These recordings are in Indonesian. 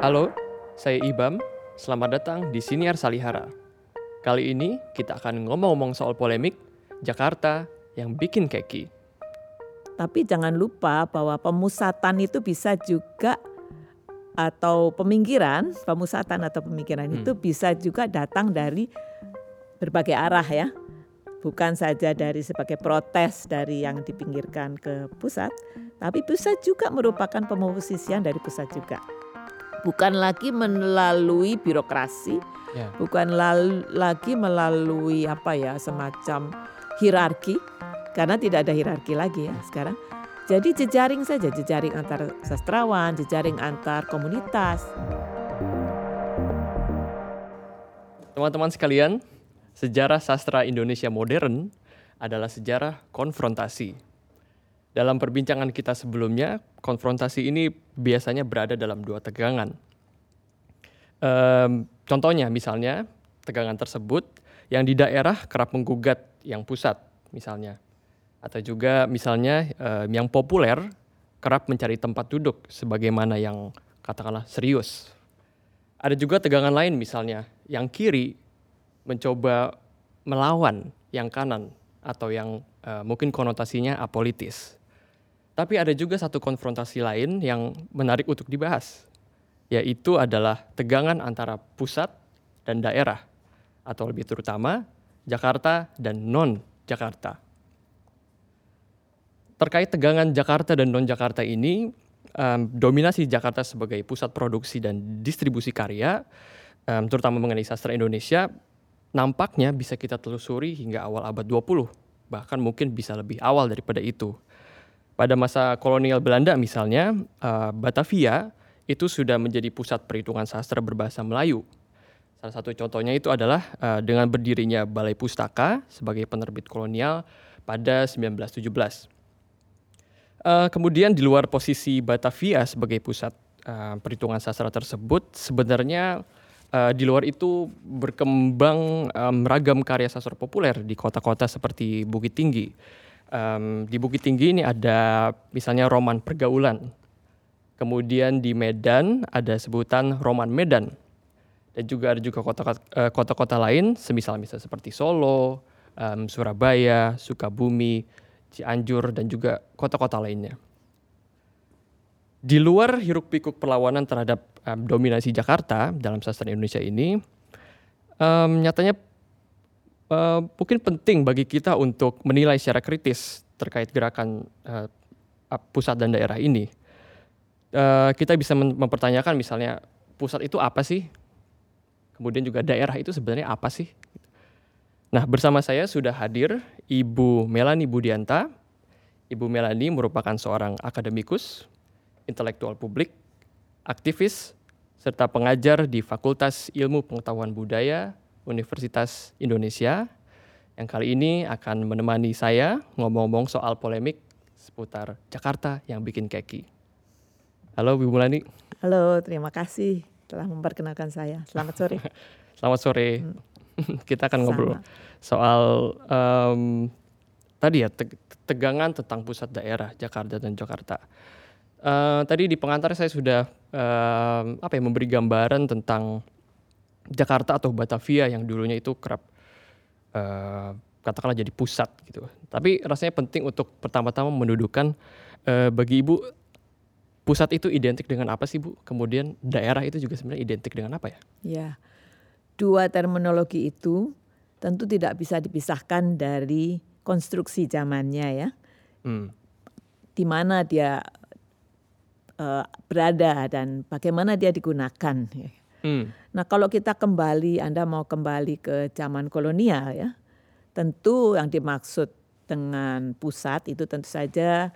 Halo, saya Ibam. Selamat datang di Siniar Salihara. Kali ini kita akan ngomong-ngomong soal polemik Jakarta yang bikin keki. Tapi jangan lupa bahwa pemusatan itu bisa juga atau peminggiran, pemusatan atau pemikiran Hmm. itu bisa juga datang dari berbagai arah ya. Bukan saja dari sebagai protes dari yang dipinggirkan ke pusat, tapi bisa juga merupakan pemosisian dari pusat juga. Bukan lagi melalui birokrasi, Ya. bukan lal- lagi melalui apa ya semacam hierarki karena tidak ada hierarki lagi ya sekarang. Jadi jejaring saja, jejaring antar sastrawan, jejaring antar komunitas. Teman-teman sekalian, sejarah sastra Indonesia modern adalah sejarah konfrontasi. Dalam perbincangan kita sebelumnya, konfrontasi ini biasanya berada dalam dua tegangan. Em, contohnya misalnya, tegangan tersebut yang di daerah kerap menggugat yang pusat misalnya. Atau juga misalnya em, yang populer kerap mencari tempat duduk sebagaimana yang katakanlah serius. Ada juga tegangan lain misalnya, yang kiri mencoba melawan yang kanan atau yang eh, mungkin konotasinya apolitis. Tapi ada juga satu konfrontasi lain yang menarik untuk dibahas, yaitu adalah tegangan antara pusat dan daerah, atau lebih terutama Jakarta dan non-Jakarta. Terkait tegangan Jakarta dan non-Jakarta ini, em, dominasi Jakarta sebagai pusat produksi dan distribusi karya, em, terutama mengenai sastra Indonesia, nampaknya bisa kita telusuri hingga awal abad 20, bahkan mungkin bisa lebih awal daripada itu. Pada masa kolonial Belanda misalnya, eh, Batavia itu sudah menjadi pusat perhitungan sastra berbahasa Melayu. Salah satu contohnya itu adalah eh, dengan berdirinya Balai Pustaka sebagai penerbit kolonial pada 1917. Eh, kemudian di luar posisi Batavia sebagai pusat eh, perhitungan sastra tersebut, sebenarnya eh, di luar itu berkembang em, ragam karya sastra populer di kota-kota seperti Bukit Tinggi. Em, di Bukit Tinggi ini ada misalnya roman pergaulan. Kemudian di Medan ada sebutan roman Medan. Dan juga ada juga kota-kota eh, kota-kota lain, semisal misalnya seperti Solo, em, Surabaya, Sukabumi, Cianjur, dan juga kota-kota lainnya. Di luar hiruk pikuk perlawanan terhadap em, dominasi Jakarta dalam sastra Indonesia ini, em, nyatanya eh, mungkin penting bagi kita untuk menilai secara kritis terkait gerakan ap- pusat dan daerah ini. Eh, kita bisa mem- mempertanyakan misalnya pusat itu apa sih? Kemudian juga daerah itu sebenarnya apa sih? Nah, bersama saya sudah hadir Ibu Melani Budianta. Ibu Melani merupakan seorang akademikus, intelektual publik, aktivis, serta pengajar di Fakultas Ilmu Pengetahuan Budaya Universitas Indonesia yang kali ini akan menemani saya ngomong-ngomong soal polemik seputar Jakarta yang bikin keki. Halo Bu Melani, Halo, terima kasih telah memperkenalkan saya. Selamat sore. selamat sore. Kita akan ngobrol Sama. soal em, tadi ya teg- tegangan tentang pusat daerah Jakarta dan Jakarta. Eh, tadi di pengantar saya sudah em, apa ya memberi gambaran tentang Jakarta atau Batavia yang dulunya itu kerap eh, katakanlah jadi pusat gitu. Tapi rasanya penting untuk pertama-tama mendudukan eh, bagi ibu pusat itu identik dengan apa sih bu? Kemudian daerah itu juga sebenarnya identik dengan apa ya? Ya, dua terminologi itu tentu tidak bisa dipisahkan dari konstruksi zamannya ya. Hmm. Di mana dia eh, berada dan bagaimana dia digunakan. ya. Hmm. Nah kalau kita kembali, Anda mau kembali ke zaman kolonial ya, tentu yang dimaksud dengan pusat itu tentu saja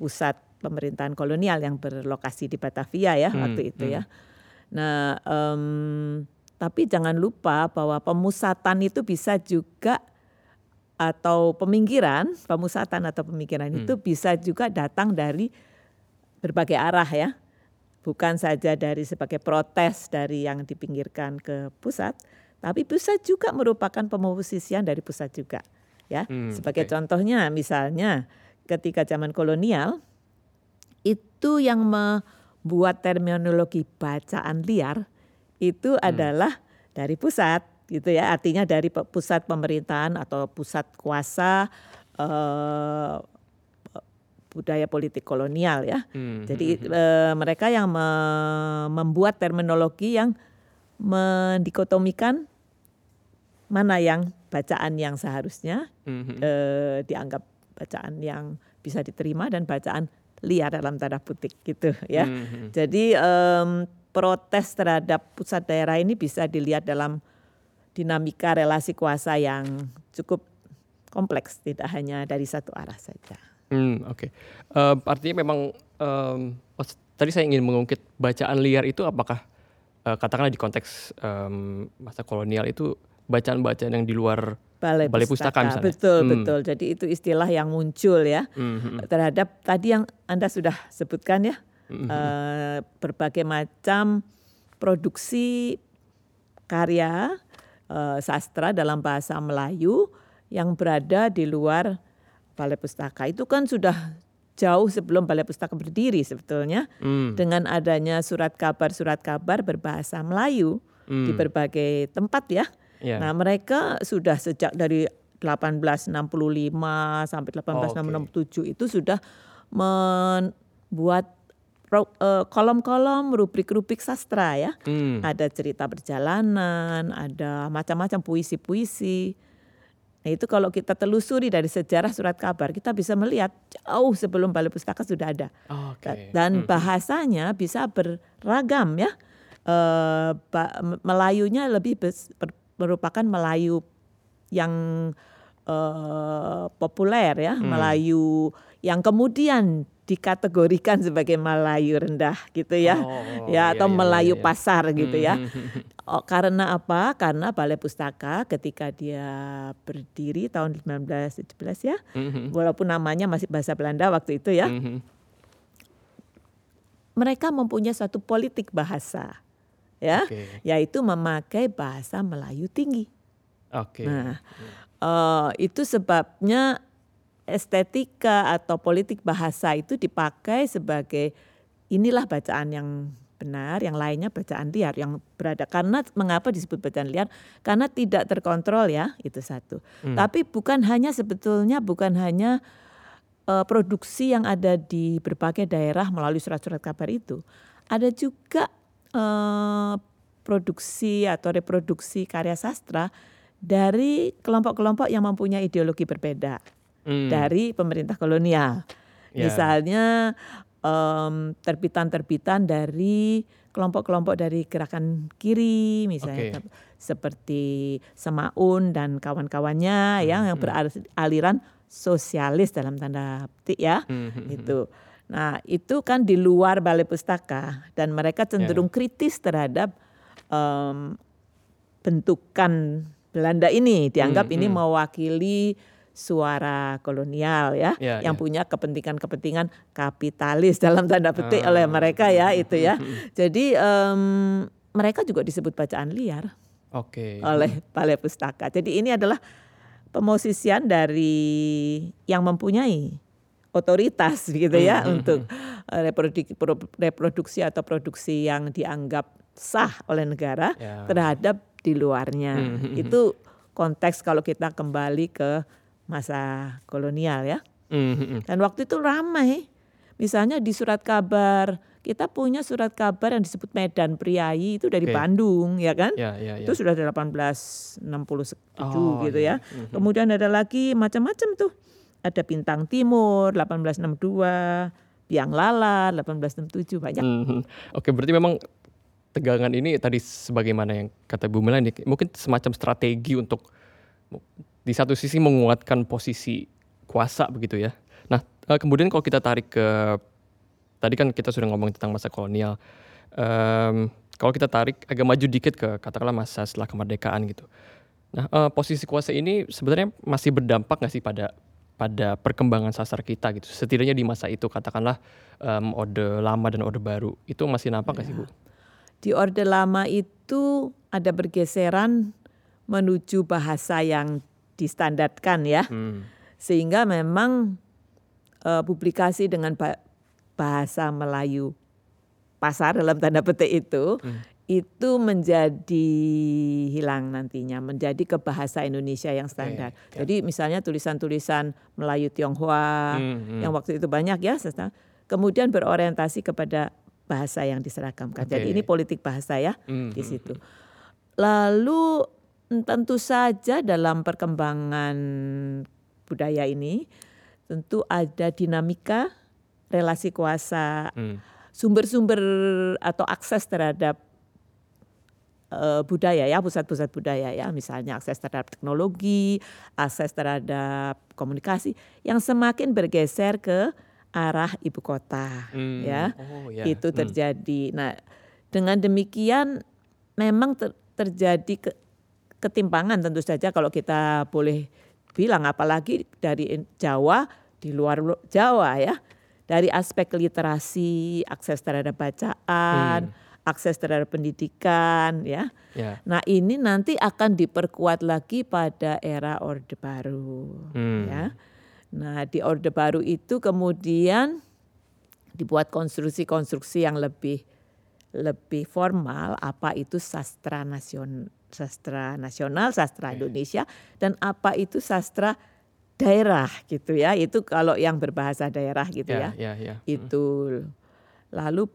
pusat pemerintahan kolonial yang berlokasi di Batavia ya Hmm, waktu itu ya. Nah em, tapi jangan lupa bahwa pemusatan itu bisa juga atau peminggiran, pemusatan atau pemikiran itu bisa juga datang dari berbagai arah ya bukan saja dari sebagai protes dari yang dipinggirkan ke pusat, tapi bisa juga merupakan pemosisian dari pusat juga. Ya, Hmm, sebagai oke. contohnya misalnya ketika zaman kolonial itu yang me- membuat terminologi bacaan liar itu adalah dari pusat gitu ya artinya dari pusat pemerintahan atau pusat kuasa eh, budaya politik kolonial ya Hmm, jadi eh, mereka yang me- membuat terminologi yang mendikotomikan mana yang bacaan yang seharusnya hmm, eh, dianggap bacaan yang bisa diterima dan bacaan liar dalam tanda petik gitu ya. hmm, hmm. Jadi em, protes terhadap pusat daerah ini bisa dilihat dalam dinamika relasi kuasa yang cukup kompleks, tidak hanya dari satu arah saja. Hmm, oke. Em, artinya memang em, oh, s- tadi saya ingin mengungkit bacaan liar itu apakah eh, katakanlah di konteks em, masa kolonial itu bacaan-bacaan yang di luar Balai, Balai pustaka misalnya. Betul, Hmm. betul. Jadi itu istilah yang muncul ya Hmm, hmm, terhadap tadi yang Anda sudah sebutkan ya. hmm, eh, berbagai macam produksi karya eh, sastra dalam bahasa Melayu yang berada di luar Balai Pustaka. Itu kan sudah jauh sebelum Balai Pustaka berdiri sebetulnya. hmm, Dengan adanya surat kabar-surat kabar berbahasa Melayu di hmm. berbagai tempat ya. Ya. Nah, mereka sudah sejak dari 1865 sampai 1867 itu sudah membuat eh, kolom-kolom rubrik-rubrik sastra ya. Hmm, Ada cerita perjalanan, ada macam-macam puisi-puisi. Nah, itu kalau kita telusuri dari sejarah surat kabar, kita bisa melihat jauh sebelum Balai Pustaka sudah ada. Oke. Dan Hmm, bahasanya bisa beragam ya. Ba- Melayunya lebih bes- ber- merupakan Melayu yang eh, populer ya, Hmm. Melayu yang kemudian dikategorikan sebagai Melayu rendah gitu ya. Oh, ya iya, atau iya, Melayu iya, iya. pasar gitu ya. Oh, karena apa? Karena Balai Pustaka ketika dia berdiri tahun 1917 ya, Hmm, hmm, walaupun namanya masih bahasa Belanda waktu itu ya, hmm, hmm. mereka mempunyai suatu politik bahasa ya, Oke. yaitu memakai bahasa Melayu tinggi. Oke. Nah, eh, itu sebabnya estetika atau politik bahasa itu dipakai sebagai inilah bacaan yang benar, yang lainnya bacaan liar yang berada. Karena mengapa disebut bacaan liar? Karena tidak terkontrol ya, itu satu. Hmm. Tapi bukan hanya sebetulnya bukan hanya eh, produksi yang ada di berbagai daerah melalui surat-surat kabar itu. Ada juga eh, produksi atau reproduksi karya sastra dari kelompok-kelompok yang mempunyai ideologi berbeda Hmm. dari pemerintah kolonial. Ya. Misalnya em, terbitan-terbitan dari kelompok-kelompok dari gerakan kiri, misalnya tep- seperti Semaun dan kawan-kawannya ya, yang beraliran sosialis dalam tanda petik ya Hmm, hmm, hmm. itu. Nah itu kan di luar balai pustaka dan mereka cenderung kritis terhadap em, bentukan Belanda ini dianggap Hmm, ini hmm. mewakili suara kolonial ya, Ya, yang ya. punya kepentingan-kepentingan kapitalis dalam tanda petik Ah, oleh mereka ya itu ya. hmm, hmm. Jadi em, mereka juga disebut bacaan liar Oke. oleh balai pustaka. Jadi ini adalah pemosisian dari yang mempunyai otoritas gitu ya Hmm, hmm, untuk eh, reproduksi, reproduksi atau produksi yang dianggap sah oleh negara Ya. terhadap di luarnya. Hmm, hmm, hmm. Itu konteks kalau kita kembali ke masa kolonial ya. Hmm, hmm, hmm. Dan waktu itu ramai. Misalnya di surat kabar, kita punya surat kabar yang disebut Medan Priayi itu dari Oke. Bandung ya kan? Ya, ya, ya. Itu sudah 1867 Oh, gitu iya. ya. Mhm. Kemudian ada lagi macam-macam tuh. Ada Bintang Timur 1862, Biang Lala 1867 banyak. Mhm. Oke, berarti memang tegangan ini tadi sebagaimana yang kata Bu Melani, mungkin semacam strategi untuk di satu sisi menguatkan posisi kuasa begitu ya. Nah, eh, kemudian kalau kita tarik ke tadi kan kita sudah ngomong tentang masa kolonial. Em, kalau kita tarik agak maju dikit ke katakanlah masa setelah kemerdekaan gitu. Nah, eh, posisi kuasa ini sebenarnya masih berdampak nggak sih pada pada perkembangan sastra kita gitu. Setidaknya di masa itu katakanlah em, orde lama dan orde baru itu masih nampak nggak sih bu? Di Orde Lama itu ada bergeseran menuju bahasa yang distandarkan ya. Hmm. Sehingga memang eh, publikasi dengan ba- bahasa Melayu pasar dalam tanda petik itu hmm. itu menjadi hilang nantinya menjadi ke bahasa Indonesia yang standar. Okay, Jadi misalnya tulisan-tulisan Melayu Tionghoa hmm, hmm. yang waktu itu banyak ya, kemudian berorientasi kepada bahasa yang diseragamkan. Okay. Jadi ini politik bahasa ya hmm, di situ. Lalu tentu saja dalam perkembangan budaya ini tentu ada dinamika relasi kuasa, hmm. sumber-sumber hmm. atau akses terhadap uh, budaya ya, pusat-pusat budaya ya, misalnya akses terhadap teknologi, akses terhadap komunikasi yang semakin bergeser ke arah ibu kota hmm. ya. Oh, yeah. Itu hmm. terjadi. Hmm. Nah, dengan demikian memang ter terjadi ke ketimpangan tentu saja kalau kita boleh bilang apalagi dari Jawa di luar Jawa ya dari aspek literasi, akses terhadap bacaan, hmm. akses terhadap pendidikan ya. Yeah. Nah, ini nanti akan diperkuat lagi pada era Orde Baru hmm. ya. Nah, di Orde Baru itu kemudian dibuat konstruksi-konstruksi yang lebih lebih formal apa itu sastra nasional sastra nasional, sastra Indonesia dan apa itu sastra daerah gitu ya. Itu kalau yang berbahasa daerah gitu ya. ya. ya, ya. Itu lalu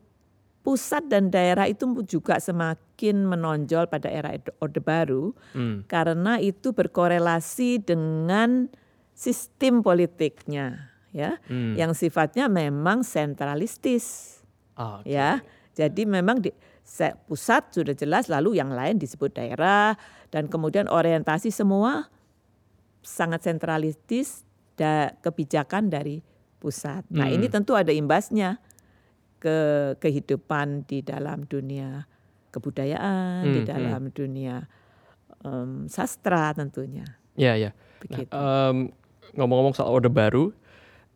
pusat dan daerah itu juga semakin menonjol pada era Orde Baru hmm. karena itu berkorelasi dengan sistem politiknya ya hmm. yang sifatnya memang sentralistis oh, okay. ya jadi memang di pusat sudah jelas lalu yang lain disebut daerah dan kemudian orientasi semua sangat sentralistis da, kebijakan dari pusat. Nah, ini hmm. tentu ada imbasnya ke kehidupan di dalam dunia kebudayaan, hmm, di dalam hmm. dunia um, sastra tentunya. Ya, ya. Nah, um, ngomong-ngomong soal Orde Baru,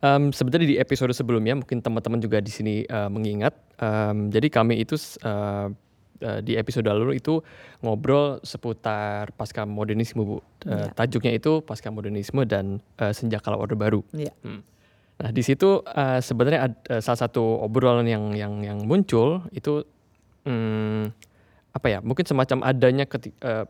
um, sebenarnya di episode sebelumnya mungkin teman-teman juga di sini uh, mengingat, um, jadi kami itu uh, uh, di episode lalu itu ngobrol seputar pasca modernisme bu. Uh, ya. Tajuknya itu pasca modernisme dan uh, sejak kala orde baru. Ya. Hmm. Nah di situ uh, sebenarnya ada, uh, salah satu obrolan yang yang yang muncul itu hmm, apa ya? Mungkin semacam adanya ketika, uh,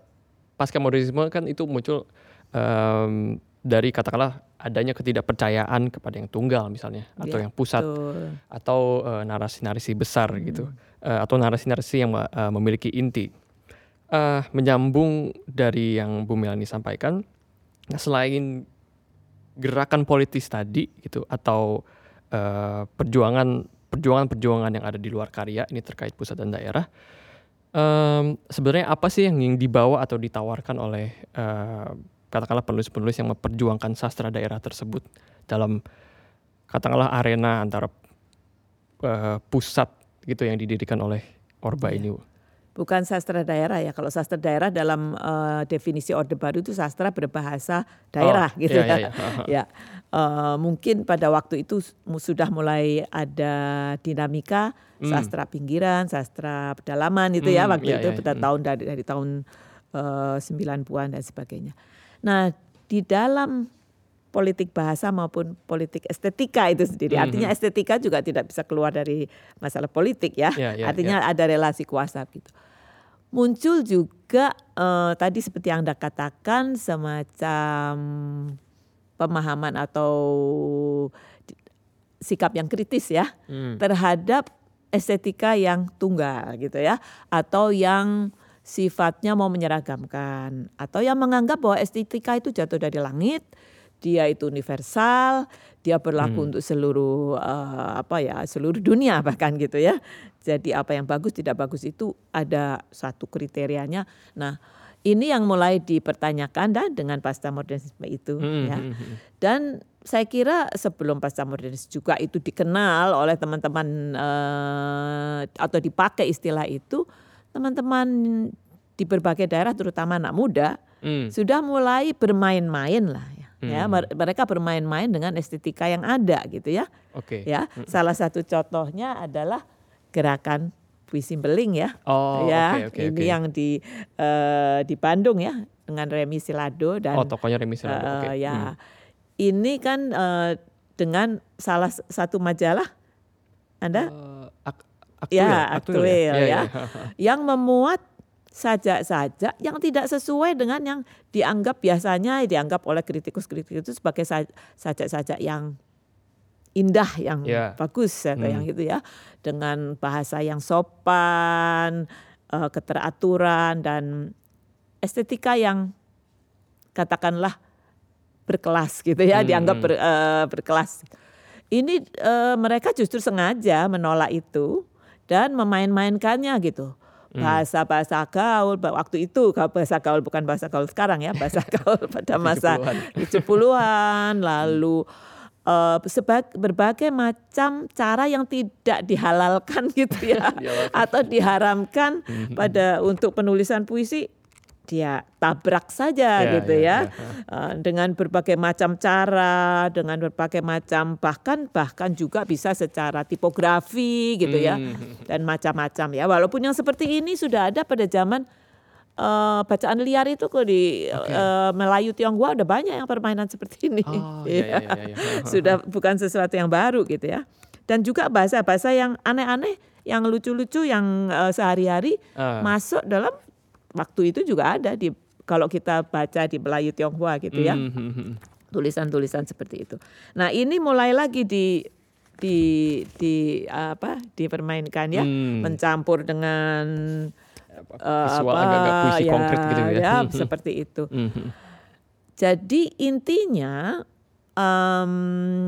pasca modernisme kan itu muncul um, dari katakanlah adanya ketidakpercayaan kepada yang tunggal misalnya atau ya, yang pusat betul. atau narasi-narasi besar hmm. gitu uh, atau narasi-narasi yang uh, memiliki inti. Uh, menyambung dari yang Bu Melani sampaikan, nah selain gerakan politis tadi gitu atau uh, perjuangan perjuangan-perjuangan yang ada di luar karya ini terkait pusat dan daerah, um, sebenarnya apa sih yang, yang dibawa atau ditawarkan oleh uh, katakanlah penulis-penulis yang memperjuangkan sastra daerah tersebut dalam katakanlah arena antara uh, pusat gitu yang didirikan oleh Orba ya. ini. Bukan sastra daerah ya. Kalau sastra daerah dalam uh, definisi Orde Baru itu sastra berbahasa daerah oh, gitu iya, ya. Iya, iya. ya. Uh, mungkin pada waktu itu sudah mulai ada dinamika hmm. sastra pinggiran, sastra pedalaman itu ya hmm, ya waktu iya, itu iya, pada hmm. tahun dari dari tahun uh, 90-an dan sebagainya. Nah, di dalam politik bahasa maupun politik estetika itu sendiri. Mm-hmm. Artinya estetika juga tidak bisa keluar dari masalah politik ya. Yeah, yeah, Artinya yeah. ada relasi kuasa gitu. Muncul juga uh, tadi seperti yang Anda katakan semacam pemahaman atau sikap yang kritis ya mm. terhadap estetika yang tunggal gitu ya atau yang sifatnya mau menyeragamkan atau yang menganggap bahwa estetika itu jatuh dari langit dia itu universal, dia berlaku hmm. untuk seluruh uh, apa ya, seluruh dunia bahkan gitu ya. Jadi apa yang bagus tidak bagus itu ada satu kriterianya. Nah, ini yang mulai dipertanyakan dan dengan pasca modernisme itu hmm. ya. Hmm, hmm. Dan saya kira sebelum pasca modernisme juga itu dikenal oleh teman-teman uh, atau dipakai istilah itu teman-teman di berbagai daerah terutama anak muda hmm. sudah mulai bermain-main lah ya Ya, hmm. mereka bermain-main dengan estetika yang ada gitu ya. Oke. Okay. Ya, hmm. salah satu contohnya adalah gerakan puisi beling ya. Oh, ya. Okay, okay, ini okay. yang di uh, di Bandung ya dengan Remi Silado dan Oh, tokonya Remi Silado. Uh, okay. Ya. Hmm. Ini kan uh, dengan salah satu majalah Anda uh, Aktuil, ya, aktuil aktuil ya? ya, Ya, ya. yang memuat sajak-sajak yang tidak sesuai dengan yang dianggap biasanya dianggap oleh kritikus-kritikus itu sebagai sa- sajak-sajak yang indah, yang Ya. bagus atau Hmm. yang gitu ya, dengan bahasa yang sopan, eh, keteraturan dan estetika yang katakanlah berkelas gitu ya, Hmm, dianggap ber- eh, berkelas. Ini eh, mereka justru sengaja menolak itu dan memain-mainkannya gitu. Hmm. Bahasa-bahasa gaul ba- waktu itu bahasa gaul bukan bahasa gaul sekarang ya, bahasa gaul pada masa 70-an. 70-an lalu sebag- berbagai macam cara yang tidak dihalalkan gitu ya Dihalalkan. atau diharamkan Mhm. pada untuk penulisan puisi dia tabrak saja Ya, gitu ya, ya, Eh, dengan berbagai macam cara dengan berbagai macam bahkan bahkan juga bisa secara tipografi gitu ya Hmm. dan macam-macam ya walaupun yang seperti ini sudah ada pada zaman eh, bacaan liar itu kok di Oke. eh, Melayu Tionghoa udah banyak yang permainan seperti ini Oh, iya, iya, iya, iya. sudah bukan sesuatu yang baru gitu ya dan juga bahasa-bahasa yang aneh-aneh yang lucu-lucu yang eh, sehari-hari Ah. masuk dalam waktu itu juga ada di kalau kita baca di Melayu Tionghoa gitu ya Hmm, hmm, hmm. tulisan-tulisan seperti itu. Nah ini mulai lagi di di di apa dipermainkan ya Hmm. mencampur dengan Apa, eh, Visual apa, agak-agak puisi ya, konkret gitu ya. ya Hmm, hmm. seperti itu. Hmm, hmm. Jadi intinya em,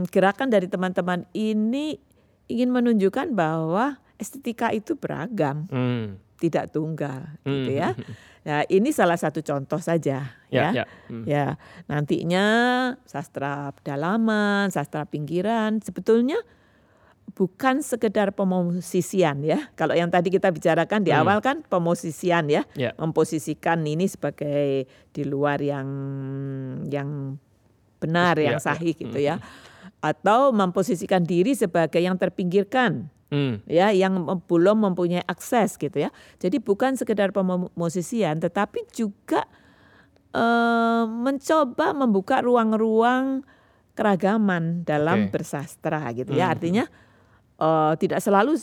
gerakan dari teman-teman ini ingin menunjukkan bahwa estetika itu beragam, Hmm. Tidak tunggal, gitu Hmm, ya. hmm. Nah ini salah satu contoh saja, Ya, ya. ya. Hmm. Ya, nantinya sastra pedalaman, sastra pinggiran sebetulnya bukan sekedar pemosisian ya. Kalau yang tadi kita bicarakan di Hmm. awal kan pemosisian ya, Ya. memposisikan ini sebagai di luar yang yang benar, Ya, yang ya. sahih gitu Hmm. ya. Atau memposisikan diri sebagai yang terpinggirkan Hmm. ya yang belum mempunyai akses gitu ya. Jadi bukan sekedar pemosisian tetapi juga eh, mencoba membuka ruang-ruang keragaman dalam Oke. bersastra gitu ya. Hmm. Artinya eh, tidak selalu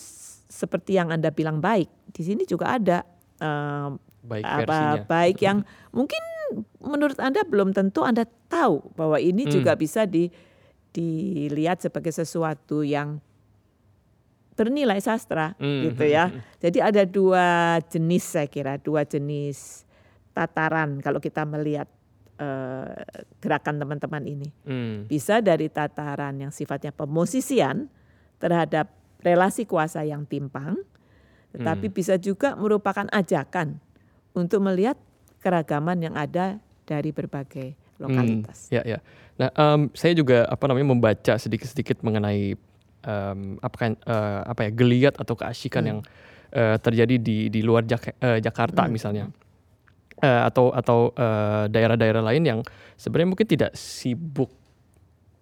seperti yang Anda bilang baik. Di sini juga ada eh, Baik apa versinya. baik yang mungkin menurut Anda belum tentu Anda tahu bahwa ini Hmm. juga bisa di dilihat sebagai sesuatu yang bernilai sastra Hmm, gitu hmm, ya. hmm. Jadi ada dua jenis saya kira, dua jenis tataran kalau kita melihat eh, gerakan teman-teman ini. Hmm. Bisa dari tataran yang sifatnya pemosisian terhadap relasi kuasa yang timpang, tetapi Hmm. bisa juga merupakan ajakan untuk melihat keragaman yang ada dari berbagai lokalitas. Hmm, ya, ya. Nah, em, saya juga apa namanya membaca sedikit-sedikit mengenai em, apa eh, apa ya geliat atau keasikan Hmm. yang eh, terjadi di di luar Jak- eh, Jakarta Hmm. misalnya. Eh, atau atau daerah-daerah lain yang sebenarnya mungkin tidak sibuk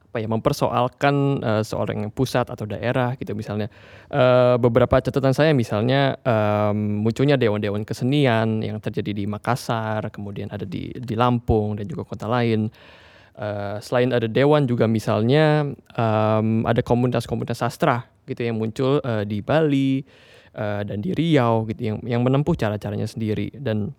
apa ya mempersoalkan eh, seorang yang pusat atau daerah gitu misalnya Eh, beberapa catatan saya misalnya em, munculnya dewan-dewan kesenian yang terjadi di Makassar kemudian ada di di Lampung dan juga kota lain Eh, selain ada dewan juga misalnya em, ada komunitas-komunitas sastra gitu yang muncul eh, di Bali eh, dan di Riau gitu yang yang menempuh cara-caranya sendiri. Dan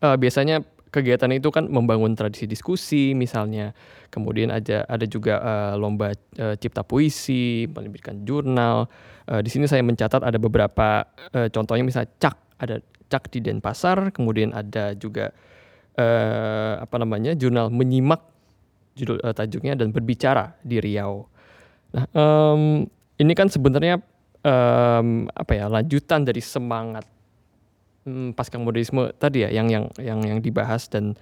eh, biasanya kegiatan itu kan membangun tradisi diskusi misalnya. Kemudian ada ada juga eh, lomba eh, cipta puisi menerbitkan jurnal. Eh, di sini saya mencatat ada beberapa eh, contohnya misalnya cak ada cak di Denpasar kemudian ada juga eh, apa namanya jurnal menyimak judul eh, tajuknya dan berbicara di Riau nah em, ini kan sebenarnya em, apa ya lanjutan dari semangat hmm, pasca modernisme tadi ya yang yang yang yang dibahas dan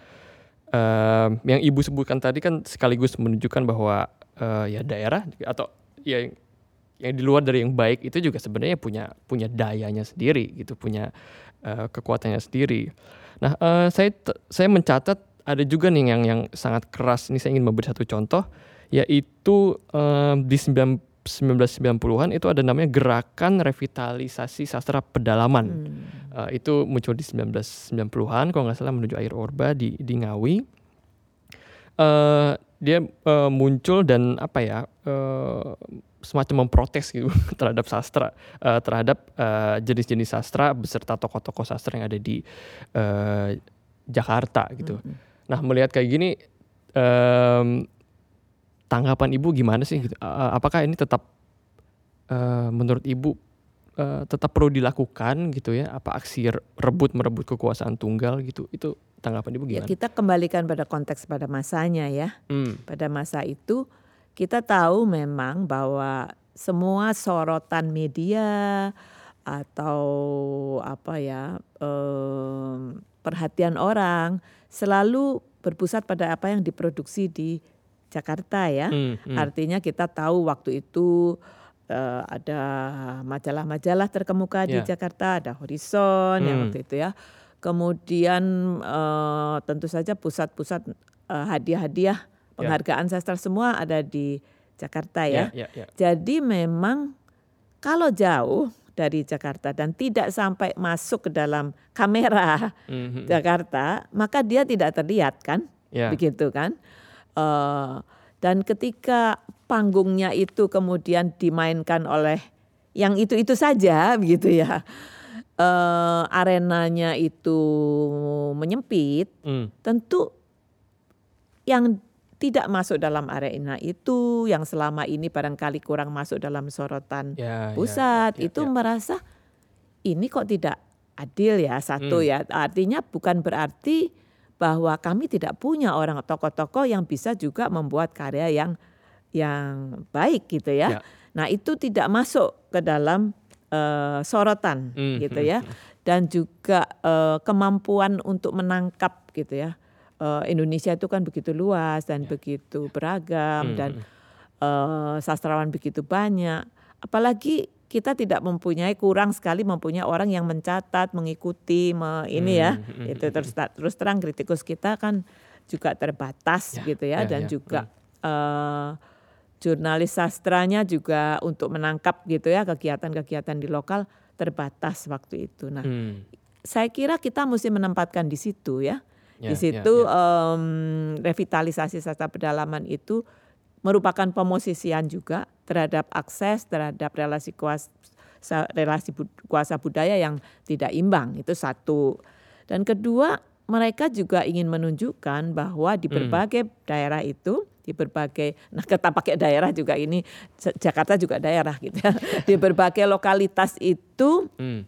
em, yang ibu sebutkan tadi kan sekaligus menunjukkan bahwa eh, ya daerah atau ya yang di luar dari yang baik itu juga sebenarnya punya punya dayanya sendiri gitu punya eh, kekuatannya sendiri. Nah eh, saya saya mencatat ada juga nih yang yang sangat keras ini saya ingin memberi satu contoh yaitu eh, di 9 1990-an itu ada namanya gerakan revitalisasi sastra pedalaman. Hmm. Eh, itu muncul di 1990-an kalau nggak salah menuju air Orba di di Ngawi. Eh dia eh, muncul dan apa ya? eh, semacam memprotes gitu terhadap sastra, uh, terhadap uh, jenis-jenis sastra beserta tokoh-tokoh sastra yang ada di uh, Jakarta gitu. Mm -hmm. Nah melihat kayak gini, um, tanggapan ibu gimana sih? Gitu? Uh, apakah ini tetap uh, menurut ibu uh, tetap perlu dilakukan gitu ya? Apa aksi rebut merebut kekuasaan tunggal gitu? Itu tanggapan ibu ya, gimana? Ya, kita kembalikan pada konteks pada masanya ya. Hmm. Pada masa itu kita tahu memang bahwa semua sorotan media atau apa ya eh, perhatian orang selalu berpusat pada apa yang diproduksi di Jakarta ya. Hmm, hmm. Artinya kita tahu waktu itu uh, ada majalah-majalah terkemuka yeah. di ya. Jakarta, ada Horizon hmm. yang waktu itu ya. Kemudian uh, tentu saja pusat-pusat uh, hadiah-hadiah Ya. penghargaan yeah. sastra semua ada di Jakarta ya. Yeah, yeah, yeah. Jadi memang kalau jauh dari Jakarta dan tidak sampai masuk ke dalam kamera mm-hmm. Jakarta, maka dia tidak terlihat kan, yeah. begitu kan. Uh, dan ketika panggungnya itu kemudian dimainkan oleh yang itu-itu saja, begitu ya. Uh, arenanya itu menyempit, mm. tentu yang tidak masuk dalam arena itu yang selama ini barangkali kurang masuk dalam sorotan ya, ya pusat ya, ya, itu merasa ini kok tidak adil ya satu hmm. ya artinya bukan berarti bahwa kami tidak punya orang tokoh-tokoh yang bisa juga membuat karya yang yang baik gitu ya. ya. Nah, itu tidak masuk ke dalam uh, sorotan hmm. gitu ya. Dan juga uh, kemampuan untuk menangkap gitu ya uh, Indonesia itu kan begitu luas dan ya. begitu beragam hmm. dan uh, sastrawan begitu banyak. Apalagi kita tidak mempunyai kurang sekali mempunyai orang yang mencatat, mengikuti, me, ini ya. Hmm. hmm itu terus terus terang kritikus kita kan juga terbatas ya. gitu ya, ya dan ya. juga uh, jurnalis sastranya juga untuk menangkap gitu ya kegiatan-kegiatan di lokal terbatas waktu itu. Nah, hmm. saya kira kita mesti menempatkan di situ ya Yeah, di ya, situ yeah, yeah. Um, revitalisasi sastra pedalaman itu merupakan pemosisian juga terhadap akses terhadap relasi kuasa relasi kuasa budaya yang tidak imbang itu satu dan kedua mereka juga ingin menunjukkan bahwa di hmm. berbagai hmm. daerah itu di berbagai nah kita pakai daerah juga ini Jakarta juga daerah gitu ya di berbagai lokalitas itu hmm.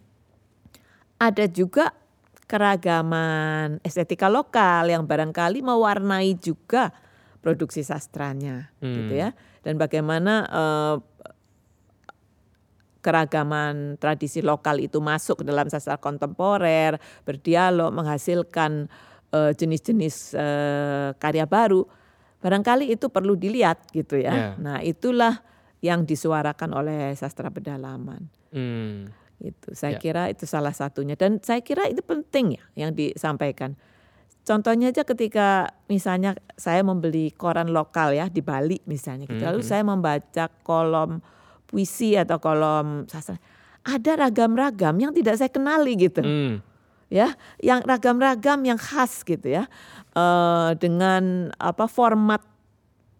ada juga keragaman estetika lokal yang barangkali mewarnai juga produksi sastranya hmm. gitu ya dan bagaimana uh, keragaman tradisi lokal itu masuk ke dalam sastra kontemporer berdialog menghasilkan uh, jenis-jenis uh, karya baru barangkali itu perlu dilihat gitu ya yeah. nah itulah yang disuarakan oleh sastra pedalaman hmm. Itu saya ya. kira itu salah satunya dan saya kira itu penting ya yang disampaikan. Contohnya aja ketika misalnya saya membeli koran lokal ya di Bali misalnya gitu. Lalu mm -hmm. saya membaca kolom puisi atau kolom sastra. Ada ragam-ragam yang tidak saya kenali gitu. Mm. Ya, yang ragam-ragam yang khas gitu ya. Uh, dengan apa format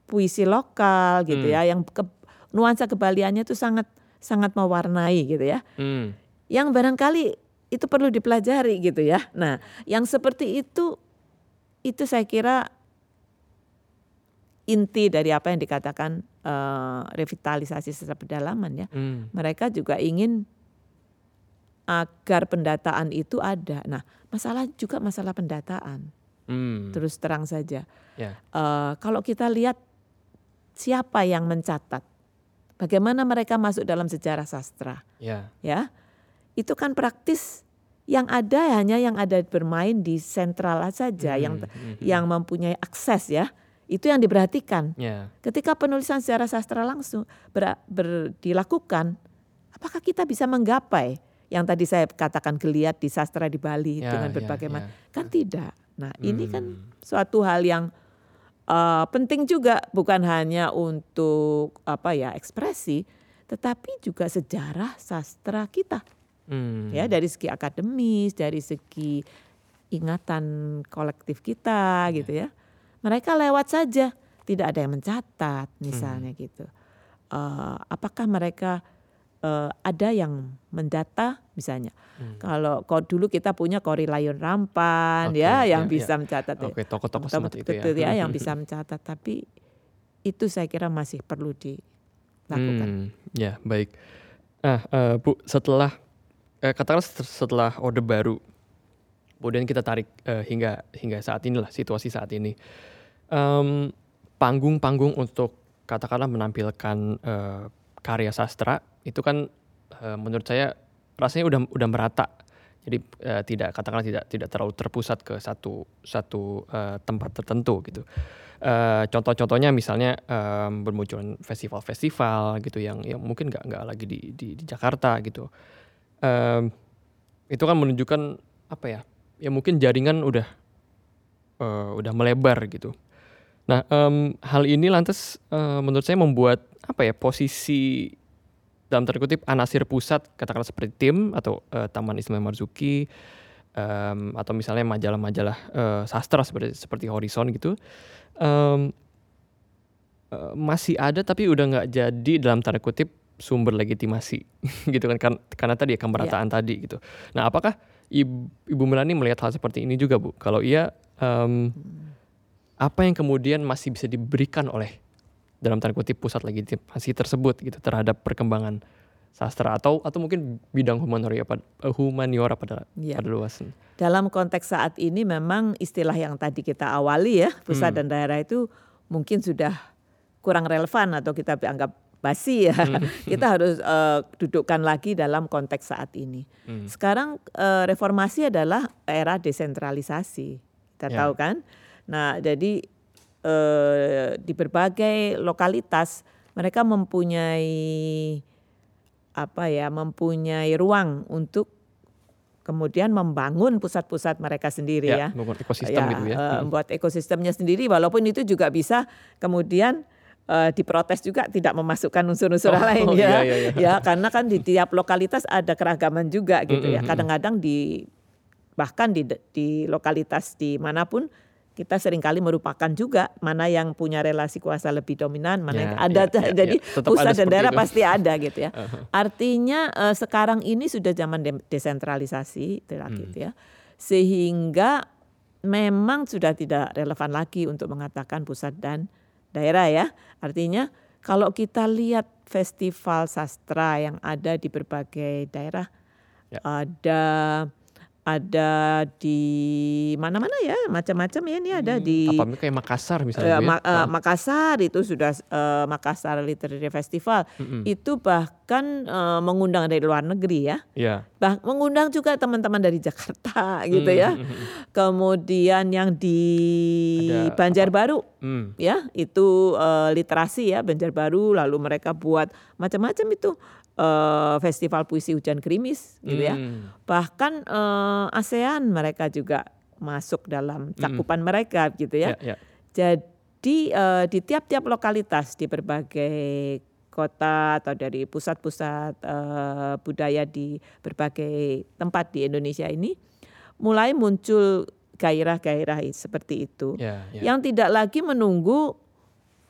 puisi lokal gitu mm. ya yang ke, nuansa kebaliannya itu sangat sangat mewarnai gitu ya. Hmm. Yang barangkali itu perlu dipelajari gitu ya. Nah, yang seperti itu itu saya kira inti dari apa yang dikatakan uh, revitalisasi sesar pedalaman ya. Hmm. Mereka juga ingin agar pendataan itu ada. Nah, masalah juga masalah pendataan. Hmm. Terus terang saja. Yeah. Ya. Uh, kalau kita lihat siapa yang mencatat Bagaimana mereka masuk dalam sejarah sastra? Ya. Ya. Itu kan praktis yang ada hanya yang ada bermain di sentral saja hmm, yang hmm, hmm. yang mempunyai akses ya. Itu yang diperhatikan. Ya. Ketika penulisan sejarah sastra langsung ber, ber, dilakukan, apakah kita bisa menggapai yang tadi saya katakan geliat di sastra di Bali ya, dengan berbagai ya, macam? Ya. Kan tidak. Nah, hmm. ini kan hmm. suatu hal yang uh, penting juga bukan hanya untuk apa ya ekspresi, tetapi juga sejarah sastra kita. Hmm. Ya dari segi akademis, dari segi ingatan kolektif kita gitu ya. Mereka lewat saja, tidak ada yang mencatat misalnya hmm. gitu. uh, apakah mereka uh, ada yang mendata misalnya. Hmm. Kalau kalau dulu kita punya Kori Lion Rampan okay, ya yang ya, bisa ya. mencatat ya. Oke, okay, tokoh-tokoh seperti itu ya. ya yang bisa mencatat tapi itu saya kira masih perlu dilakukan. Hmm, ya, baik. Ah, uh, Bu, setelah eh, katakanlah setelah Orde Baru kemudian kita tarik uh, hingga hingga saat inilah situasi saat ini. panggung panggung-panggung untuk katakanlah menampilkan uh, karya sastra itu kan uh, menurut saya rasanya udah udah merata. Jadi uh, tidak katakanlah tidak tidak terlalu terpusat ke satu satu uh, tempat tertentu gitu. Uh, contoh-contohnya misalnya um, bermunculan festival-festival gitu yang yang mungkin nggak nggak lagi di, di di Jakarta gitu. Um, itu kan menunjukkan apa ya? Ya mungkin jaringan udah uh, udah melebar gitu. Nah, um, hal ini lantas uh, menurut saya membuat apa ya posisi dalam terkutip anasir pusat katakanlah seperti tim atau uh, Taman Ismail Marzuki um, atau misalnya majalah-majalah uh, sastra seperti seperti Horizon gitu um, uh, masih ada tapi udah nggak jadi dalam tanda kutip sumber legitimasi gitu kan karena, karena tadi ya kemerataan yeah. tadi gitu. Nah apakah ibu, ibu Melani melihat hal seperti ini juga bu? Kalau iya um, apa yang kemudian masih bisa diberikan oleh dalam tanda kutip pusat legitimasi tersebut gitu terhadap perkembangan sastra atau atau mungkin bidang humaniora pada eh, humaniora pada ya. pada luasnya. Dalam konteks saat ini memang istilah yang tadi kita awali ya pusat hmm. dan daerah itu mungkin sudah kurang relevan atau kita anggap basi ya. Hmm. kita harus uh, dudukkan lagi dalam konteks saat ini. Hmm. Sekarang uh, reformasi adalah era desentralisasi. Kita ya. tahu kan? Nah, jadi eh, di berbagai lokalitas mereka mempunyai apa ya mempunyai ruang untuk kemudian membangun pusat-pusat mereka sendiri ya, ya. membuat ekosistem ya, gitu ya uh, membuat ekosistemnya sendiri walaupun itu juga bisa kemudian uh, diprotes juga tidak memasukkan unsur-unsur oh, lain ya. Iya, iya, iya. ya karena kan di tiap lokalitas ada keragaman juga gitu mm -hmm. ya kadang-kadang di bahkan di di lokalitas di mana pun kita sering kali merupakan juga mana yang punya relasi kuasa lebih dominan, mana ya, yang ada. Ya, ya, jadi ya, pusat dan daerah itu. pasti ada gitu ya. Uh-huh. Artinya uh, sekarang ini sudah zaman de- desentralisasi, hmm. gitu ya. Sehingga memang sudah tidak relevan lagi untuk mengatakan pusat dan daerah ya. Artinya kalau kita lihat festival sastra yang ada di berbagai daerah, ya. ada ada di mana-mana ya macam-macam ya ini ada hmm, di apa kayak Makassar misalnya uh, Ma uh, Makassar itu sudah uh, Makassar Literary Festival. -hmm. itu bahkan uh, mengundang dari luar negeri ya. Yeah. bah mengundang juga teman-teman dari Jakarta gitu ya. Hmm, hmm, kemudian yang di ada Banjarbaru mm. ya itu uh, literasi ya Banjarbaru lalu mereka buat macam-macam itu uh, festival puisi hujan gerimis gitu ya. Hmm. Bahkan uh, ASEAN mereka juga masuk dalam hmm. cakupan hmm. mereka gitu ya. Yeah, yeah. Jadi uh, di tiap-tiap lokalitas di berbagai kota atau dari pusat-pusat uh, budaya di berbagai tempat di Indonesia ini mulai muncul gairah-gairah seperti itu yeah, yeah. yang tidak lagi menunggu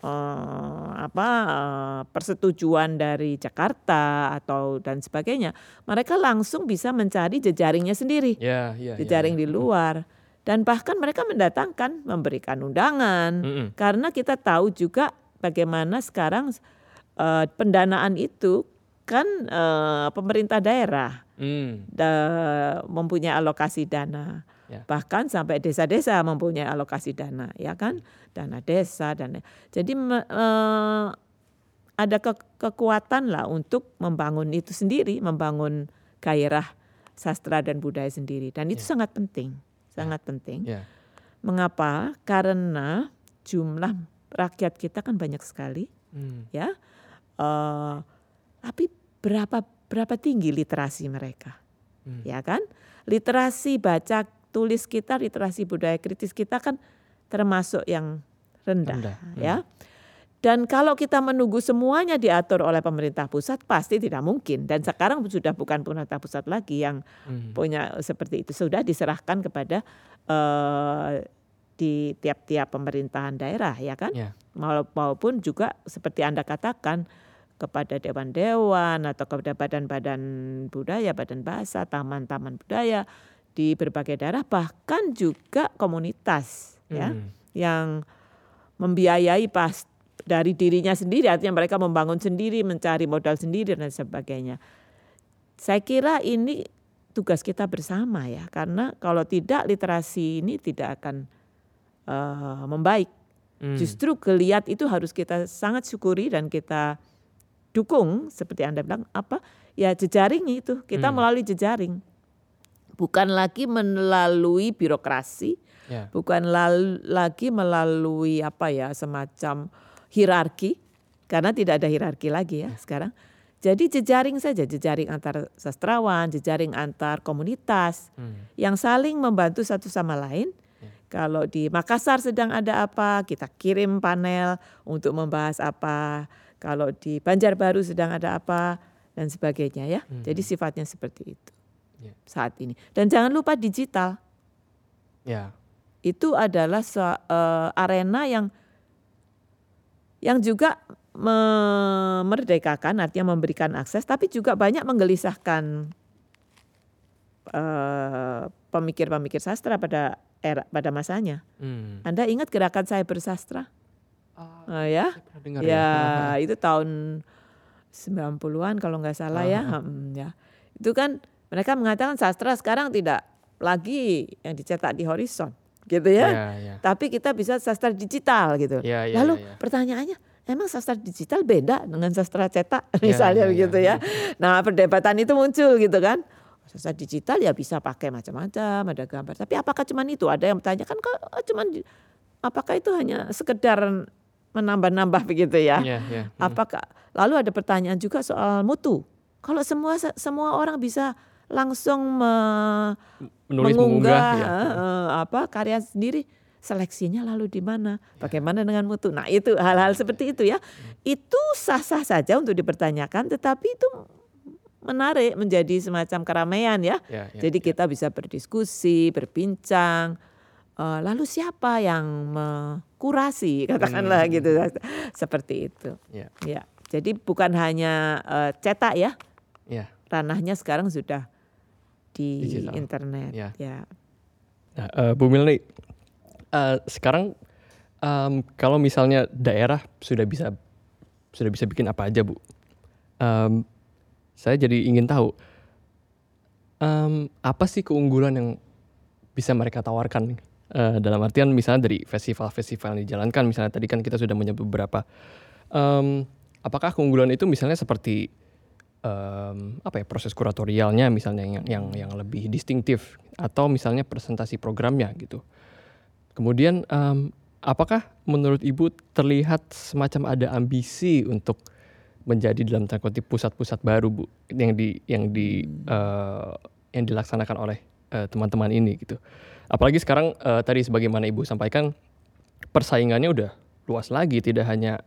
uh, apa uh, persetujuan dari Jakarta atau dan sebagainya, mereka langsung bisa mencari jejaringnya sendiri, yeah, yeah, ya, jejaring yeah, yeah. di luar. Dan bahkan mereka mendatangkan, memberikan undangan, mm -hmm. karena kita tahu juga bagaimana sekarang uh, pendanaan itu kan uh, pemerintah daerah mm. da, mempunyai alokasi dana. Ya. Bahkan sampai desa-desa mempunyai alokasi dana, ya kan? Dana desa dan jadi eh, ada ke kekuatan lah untuk membangun itu sendiri, membangun gairah sastra dan budaya sendiri dan itu ya. sangat penting, sangat ya. penting. Ya. Mengapa? Karena jumlah rakyat kita kan banyak sekali, hmm. ya. Uh, tapi berapa berapa tinggi literasi mereka, hmm. ya kan? Literasi baca tulis kita, literasi budaya kritis kita kan termasuk yang rendah, rendah. ya. Hmm. Dan kalau kita menunggu semuanya diatur oleh pemerintah pusat pasti tidak mungkin. Dan sekarang sudah bukan pemerintah pusat lagi yang hmm. punya seperti itu. Sudah diserahkan kepada uh, di tiap-tiap pemerintahan daerah ya kan. Yeah. Maupun juga seperti Anda katakan kepada dewan-dewan atau kepada badan-badan budaya, badan bahasa, taman-taman budaya di berbagai daerah bahkan juga komunitas ya Hmm. yang membiayai pas dari dirinya sendiri artinya mereka membangun sendiri, mencari modal sendiri dan sebagainya. Saya kira ini tugas kita bersama ya karena kalau tidak literasi ini tidak akan eh, membaik. Hmm. Justru geliat itu harus kita sangat syukuri dan kita dukung seperti Anda bilang apa ya jejaring itu kita Hmm. melalui jejaring. Bukan lagi melalui birokrasi, Ya. bukan lal- lagi melalui apa ya semacam hierarki karena tidak ada hierarki lagi ya sekarang. Jadi jejaring saja, jejaring antar sastrawan, jejaring antar komunitas Hmm. yang saling membantu satu sama lain. Kalau di Makassar sedang ada apa, kita kirim panel untuk membahas apa. Kalau di Banjarbaru sedang ada apa dan sebagainya ya. Jadi sifatnya seperti itu Ya. saat ini. Dan jangan lupa digital Ya. itu adalah eh, arena yang yang juga memerdekakan artinya memberikan akses tapi juga banyak menggelisahkan eh, pemikir-pemikir sastra pada era pada masanya. Hmm. Anda ingat gerakan saya bersastra? Ah, Eh, ya, saya pernah dengar ya itu tahun 90-an kalau nggak salah ya. Ah, Hmm, ya. Itu kan mereka mengatakan sastra sekarang tidak lagi yang dicetak di horizon gitu ya. Ya, ya. Tapi kita bisa sastra digital gitu. Ya, ya, Lalu ya, ya. pertanyaannya, emang sastra digital beda dengan sastra cetak Ya, misalnya ya, ya. begitu ya. Nah, perdebatan itu muncul gitu kan. Sastra digital ya bisa pakai macam-macam, ada gambar. Tapi apakah cuman itu? Ada yang bertanya kan kok cuman apakah itu hanya sekedar menambah-nambah begitu ya? Ya, ya. Hmm. Apakah lalu ada pertanyaan juga soal mutu. Kalau semua semua orang bisa langsung me- Menulis mengunggah mengunggah ya. eh, apa karya sendiri seleksinya lalu di mana bagaimana dengan mutu nah itu hal-hal seperti itu ya itu sah-sah saja untuk dipertanyakan tetapi itu menarik menjadi semacam keramaian ya Ya, ya, jadi kita bisa berdiskusi berbincang Eh, lalu siapa yang mengkurasi katakanlah Hmm. gitu seperti itu Ya. ya jadi bukan hanya eh, cetak ya Ya. ranahnya sekarang sudah di Digital. internet Ya. ya Nah, eh, Bu Milni, eh, sekarang em, kalau misalnya daerah sudah bisa sudah bisa bikin apa aja, Bu? Em, saya jadi ingin tahu em, apa sih keunggulan yang bisa mereka tawarkan Eh, dalam artian misalnya dari festival-festival yang dijalankan, misalnya tadi kan kita sudah menyebut beberapa. Em, apakah keunggulan itu misalnya seperti em, apa ya proses kuratorialnya misalnya yang yang yang lebih distintif atau misalnya presentasi programnya gitu. Kemudian em, apakah menurut Ibu terlihat semacam ada ambisi untuk menjadi dalam tanda kutip pusat-pusat baru Bu yang di yang di eh, yang dilaksanakan oleh eh, teman-teman ini gitu. Apalagi sekarang eh, tadi sebagaimana Ibu sampaikan persaingannya udah luas lagi tidak hanya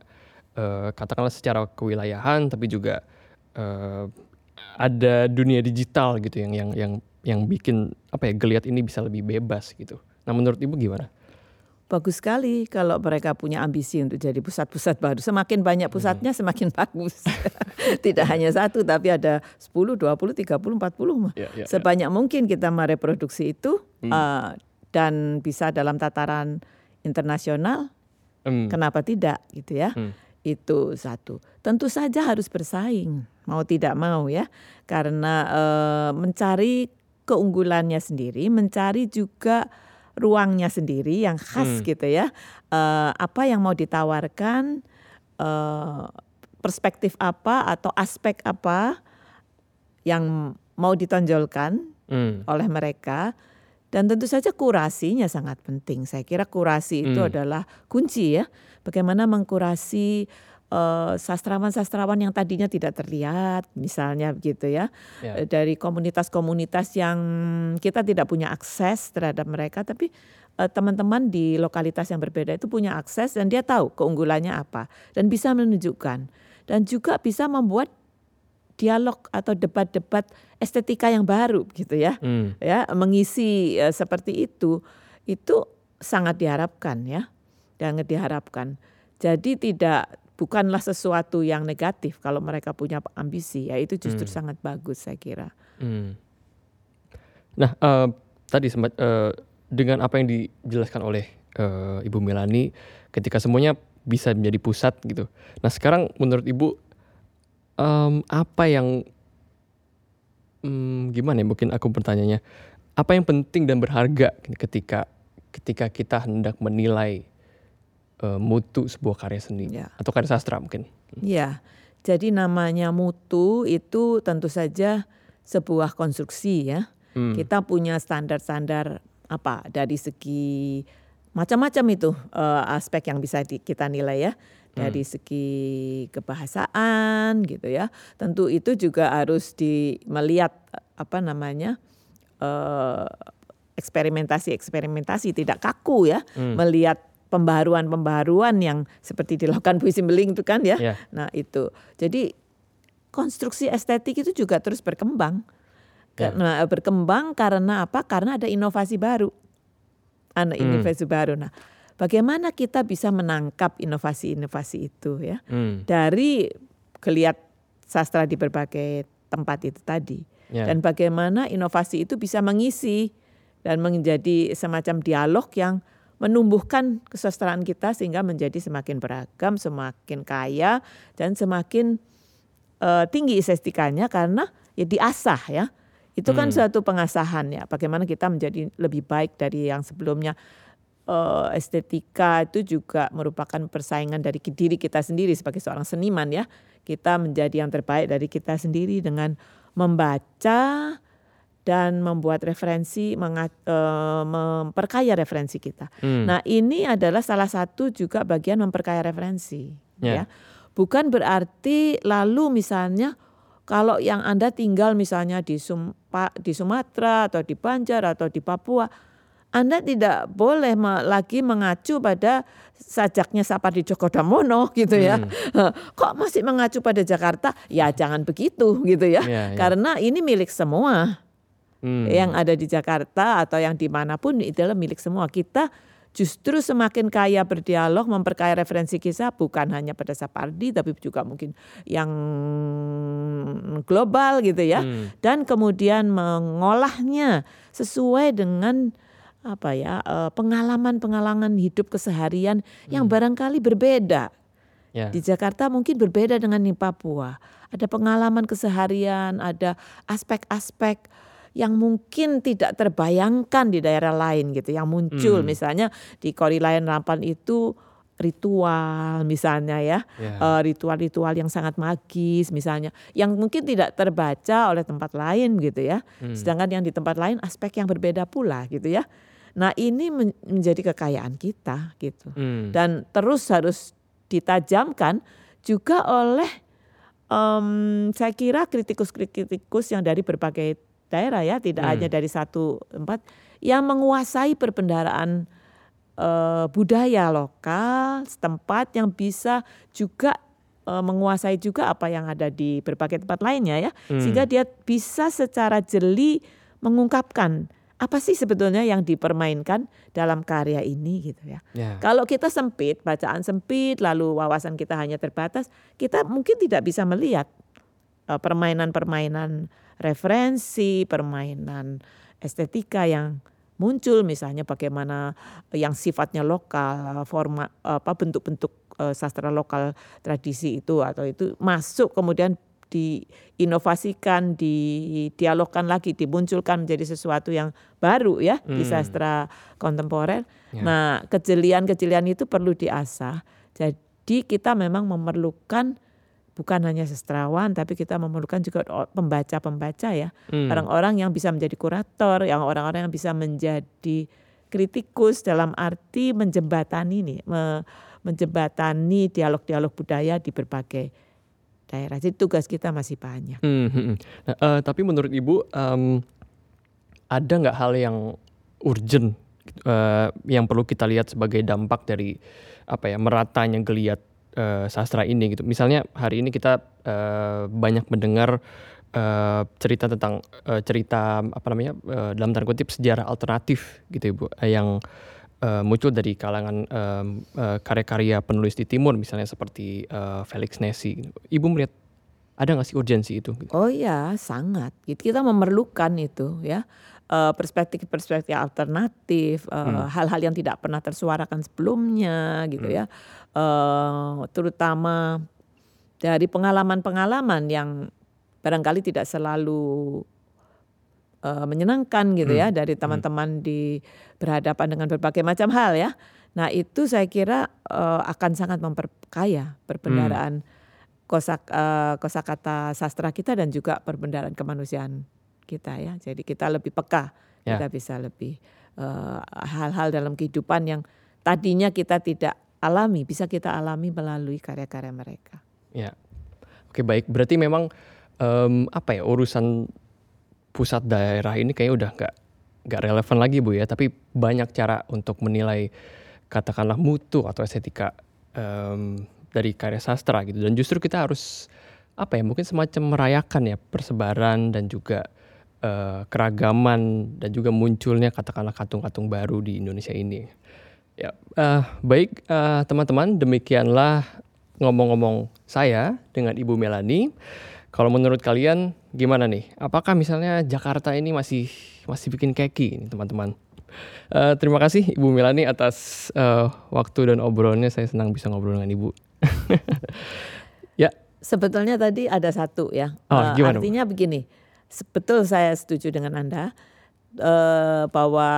eh, katakanlah secara kewilayahan tapi juga eh, ada dunia digital gitu yang yang yang yang bikin apa ya geliat ini bisa lebih bebas gitu. Nah menurut ibu gimana? bagus sekali kalau mereka punya ambisi untuk jadi pusat-pusat baru semakin banyak pusatnya semakin bagus tidak hanya satu tapi ada 10 20 30 40 mah. Ya, ya, ya. sebanyak mungkin kita mereproduksi itu eh, dan bisa dalam tataran internasional Hmm, kenapa tidak gitu ya Hmm. itu satu tentu saja harus bersaing mau tidak mau ya karena eh, mencari keunggulannya sendiri mencari juga ruangnya sendiri yang khas Hmm. gitu ya Eh, apa yang mau ditawarkan eh, perspektif apa atau aspek apa yang mau ditonjolkan hmm, oleh mereka dan tentu saja kurasinya sangat penting. Saya kira kurasi itu Hmm. adalah kunci ya. Bagaimana mengkurasi eh, sastrawan-sastrawan yang tadinya tidak terlihat, misalnya begitu ya, ya. Eh, dari komunitas-komunitas yang kita tidak punya akses terhadap mereka, tapi eh, teman-teman di lokalitas yang berbeda itu punya akses dan dia tahu keunggulannya apa dan bisa menunjukkan dan juga bisa membuat dialog atau debat-debat estetika yang baru gitu ya Hmm, ya mengisi seperti itu itu sangat diharapkan ya sangat diharapkan jadi tidak bukanlah sesuatu yang negatif kalau mereka punya ambisi ya itu justru Hmm. sangat bagus saya kira. Hmm. Nah, eh, tadi sempat eh, dengan apa yang dijelaskan oleh eh, Ibu Melani, ketika semuanya bisa menjadi pusat gitu. Nah, sekarang menurut Ibu em, apa yang hmm, gimana ya? Mungkin aku bertanyanya, apa yang penting dan berharga ketika ketika kita hendak menilai eh, mutu sebuah karya seni Ya. atau karya sastra mungkin? Ya, jadi namanya mutu itu tentu saja sebuah konstruksi ya. Hmm. Kita punya standar-standar apa dari segi macam-macam itu eh, aspek yang bisa di- kita nilai ya. Dari segi kebahasaan gitu ya. Tentu itu juga harus di melihat apa namanya eh, eksperimentasi-eksperimentasi tidak kaku ya. Melihat pembaharuan-pembaharuan yang seperti dilakukan puisi beling itu kan ya. Ya. Nah itu. Jadi konstruksi estetik itu juga terus berkembang. Karena berkembang karena apa? Karena ada inovasi baru. Ada Hmm. inovasi baru. Nah, bagaimana kita bisa menangkap inovasi-inovasi itu ya? Hmm. Dari geliat sastra di berbagai tempat itu tadi. Ya. Dan bagaimana inovasi itu bisa mengisi dan menjadi semacam dialog yang menumbuhkan kesastraan kita sehingga menjadi semakin beragam, semakin kaya dan semakin eh, tinggi estetikanya karena ya diasah ya. Itu kan suatu pengasahan ya. Bagaimana kita menjadi lebih baik dari yang sebelumnya. Eh, estetika itu juga merupakan persaingan dari diri kita sendiri sebagai seorang seniman ya. Kita menjadi yang terbaik dari kita sendiri dengan membaca dan membuat referensi, menga- eh, memperkaya referensi kita. Hmm. Nah, ini adalah salah satu juga bagian memperkaya referensi, Ya. ya. Bukan berarti lalu misalnya kalau yang Anda tinggal misalnya di Sum- Pa- di Sumatera atau di Banjar atau di Papua, Anda tidak boleh lagi mengacu pada sajaknya Sapardi Djoko Damono gitu ya. Kok masih mengacu pada Jakarta? Ya jangan begitu gitu ya. Ya, ya. Karena ini milik semua Hmm. yang ada di Jakarta atau yang di mana pun itu adalah milik semua. Kita justru semakin kaya berdialog, memperkaya referensi kisah bukan hanya pada Sapardi tapi juga mungkin yang global gitu ya. Hmm. Dan kemudian mengolahnya sesuai dengan apa ya eh, pengalaman-pengalaman hidup keseharian yang barangkali berbeda. Ya. Di Jakarta mungkin berbeda dengan di Papua. Ada pengalaman keseharian, ada aspek-aspek yang mungkin tidak terbayangkan di daerah lain gitu yang muncul Hmm. misalnya di Korilayan Rampan itu ritual misalnya ya Ya. Eh, ritual-ritual yang sangat magis misalnya yang mungkin tidak terbaca oleh tempat lain gitu ya Hmm. sedangkan yang di tempat lain aspek yang berbeda pula gitu ya nah ini men- menjadi kekayaan kita gitu Hmm. dan terus harus ditajamkan juga oleh em, saya kira kritikus-kritikus yang dari berbagai daerah ya tidak Hmm. hanya dari satu tempat yang menguasai perbendaraan eh, budaya lokal setempat yang bisa juga eh, menguasai juga apa yang ada di berbagai tempat lainnya ya Hmm. sehingga dia bisa secara jeli mengungkapkan apa sih sebetulnya yang dipermainkan dalam karya ini gitu ya. Ya. Kalau kita sempit, bacaan sempit, lalu wawasan kita hanya terbatas, kita mungkin tidak bisa melihat eh, permainan-permainan referensi, permainan estetika yang muncul misalnya bagaimana yang sifatnya lokal, forma apa bentuk-bentuk eh, sastra lokal tradisi itu atau itu masuk kemudian diinovasikan, didialogkan lagi, dimunculkan menjadi sesuatu yang baru ya di Hmm. sastra kontemporer. Ya. Nah, kejelian-kejelian itu perlu diasah. Jadi kita memang memerlukan bukan hanya sastrawan tapi kita memerlukan juga pembaca-pembaca ya. Hmm. Orang-orang yang bisa menjadi kurator, yang orang-orang yang bisa menjadi kritikus dalam arti menjembatani nih, me- menjembatani dialog-dialog budaya di berbagai daerah. Jadi tugas kita masih banyak. Hmm, hmm, hmm. Nah, eh, tapi menurut Ibu em, ada nggak hal yang urgent eh, yang perlu kita lihat sebagai dampak dari apa ya meratanya geliat eh, sastra ini gitu. Misalnya hari ini kita eh, banyak mendengar eh, cerita tentang eh, cerita apa namanya eh, dalam tanda kutip sejarah alternatif gitu Ibu eh, yang uh, muncul dari kalangan um, uh, karya-karya penulis di timur misalnya seperti uh, Felix Nesi. Ibu melihat ada nggak sih urgensi itu? Oh ya, sangat. Kita memerlukan itu ya perspektif-perspektif alternatif, hal hal-hal yang tidak pernah tersuarakan sebelumnya gitu hmm. ya, uh, terutama dari pengalaman-pengalaman yang barangkali tidak selalu uh, menyenangkan gitu ya hmm. dari hmm. teman-teman hmm. di berhadapan dengan berbagai macam hal ya. Nah itu saya kira uh, akan sangat memperkaya perbendaraan hmm. kosak uh, kosakata sastra kita dan juga perbendaraan kemanusiaan kita ya. Jadi kita lebih peka, ya. kita bisa lebih hal-hal uh, dalam kehidupan yang tadinya kita tidak alami bisa kita alami melalui karya-karya mereka. Ya, oke baik. Berarti memang um, apa ya urusan pusat daerah ini kayaknya udah nggak nggak relevan lagi bu ya tapi banyak cara untuk menilai katakanlah mutu atau estetika um, dari karya sastra gitu dan justru kita harus apa ya mungkin semacam merayakan ya persebaran dan juga uh, keragaman dan juga munculnya katakanlah katung-katung baru di Indonesia ini ya uh, baik uh, teman-teman demikianlah ngomong-ngomong saya dengan Ibu Melani kalau menurut kalian gimana nih? Apakah misalnya Jakarta ini masih masih bikin keki ini teman-teman? Uh, terima kasih Ibu Milani atas uh, waktu dan obrolannya. Saya senang bisa ngobrol dengan Ibu. ya. Sebetulnya tadi ada satu ya. Oh, uh, artinya Bu? begini. Betul saya setuju dengan Anda uh, bahwa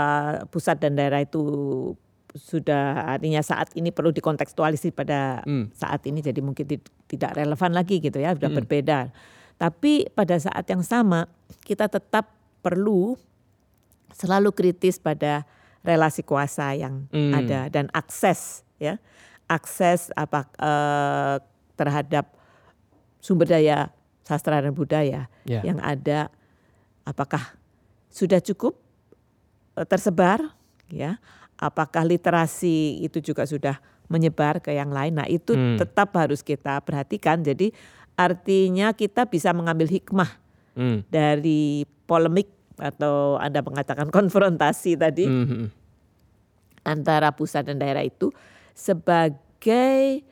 pusat dan daerah itu sudah artinya saat ini perlu dikontekstualisasi pada hmm. saat ini jadi mungkin tidak relevan lagi gitu ya sudah hmm. berbeda. Tapi pada saat yang sama kita tetap perlu selalu kritis pada relasi kuasa yang hmm. ada dan akses ya akses apa eh, terhadap sumber daya sastra dan budaya yeah. yang ada apakah sudah cukup eh, tersebar ya apakah literasi itu juga sudah menyebar ke yang lain. Nah, itu hmm. tetap harus kita perhatikan. Jadi artinya kita bisa mengambil hikmah hmm. dari polemik atau Anda mengatakan konfrontasi tadi hmm, hmm. antara pusat dan daerah itu sebagai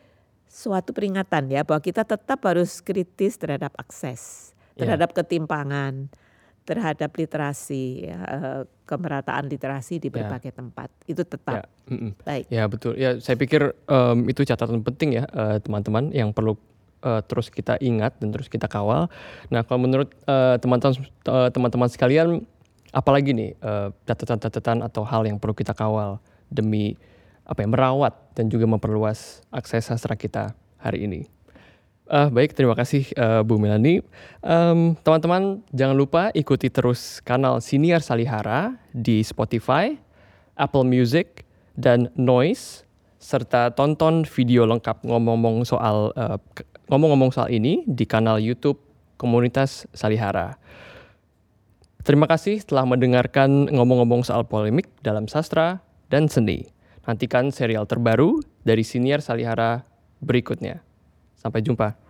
suatu peringatan ya bahwa kita tetap harus kritis terhadap akses, ya. terhadap yeah. ketimpangan, terhadap literasi, ya, eh, kemerataan literasi di ya. berbagai ya. tempat itu tetap. Mm baik. Ya betul. Ya saya pikir um, itu catatan penting ya teman eh, teman-teman yang perlu uh, terus kita ingat dan terus kita kawal. Nah kalau menurut teman-teman uh, teman-teman sekalian, apalagi nih catatan catatan-catatan atau hal yang perlu kita kawal demi apa ya merawat dan juga memperluas akses sastra kita hari ini. Uh, baik, terima kasih uh, Bu Melani. Um, teman-teman, jangan lupa ikuti terus kanal Siniar Salihara di Spotify, Apple Music, dan Noise, serta tonton video lengkap ngomong-ngomong soal uh, ngomong-ngomong soal ini di kanal YouTube Komunitas Salihara. Terima kasih telah mendengarkan ngomong-ngomong soal polemik dalam sastra dan seni. Nantikan serial terbaru dari Siniar Salihara berikutnya. Sampai jumpa.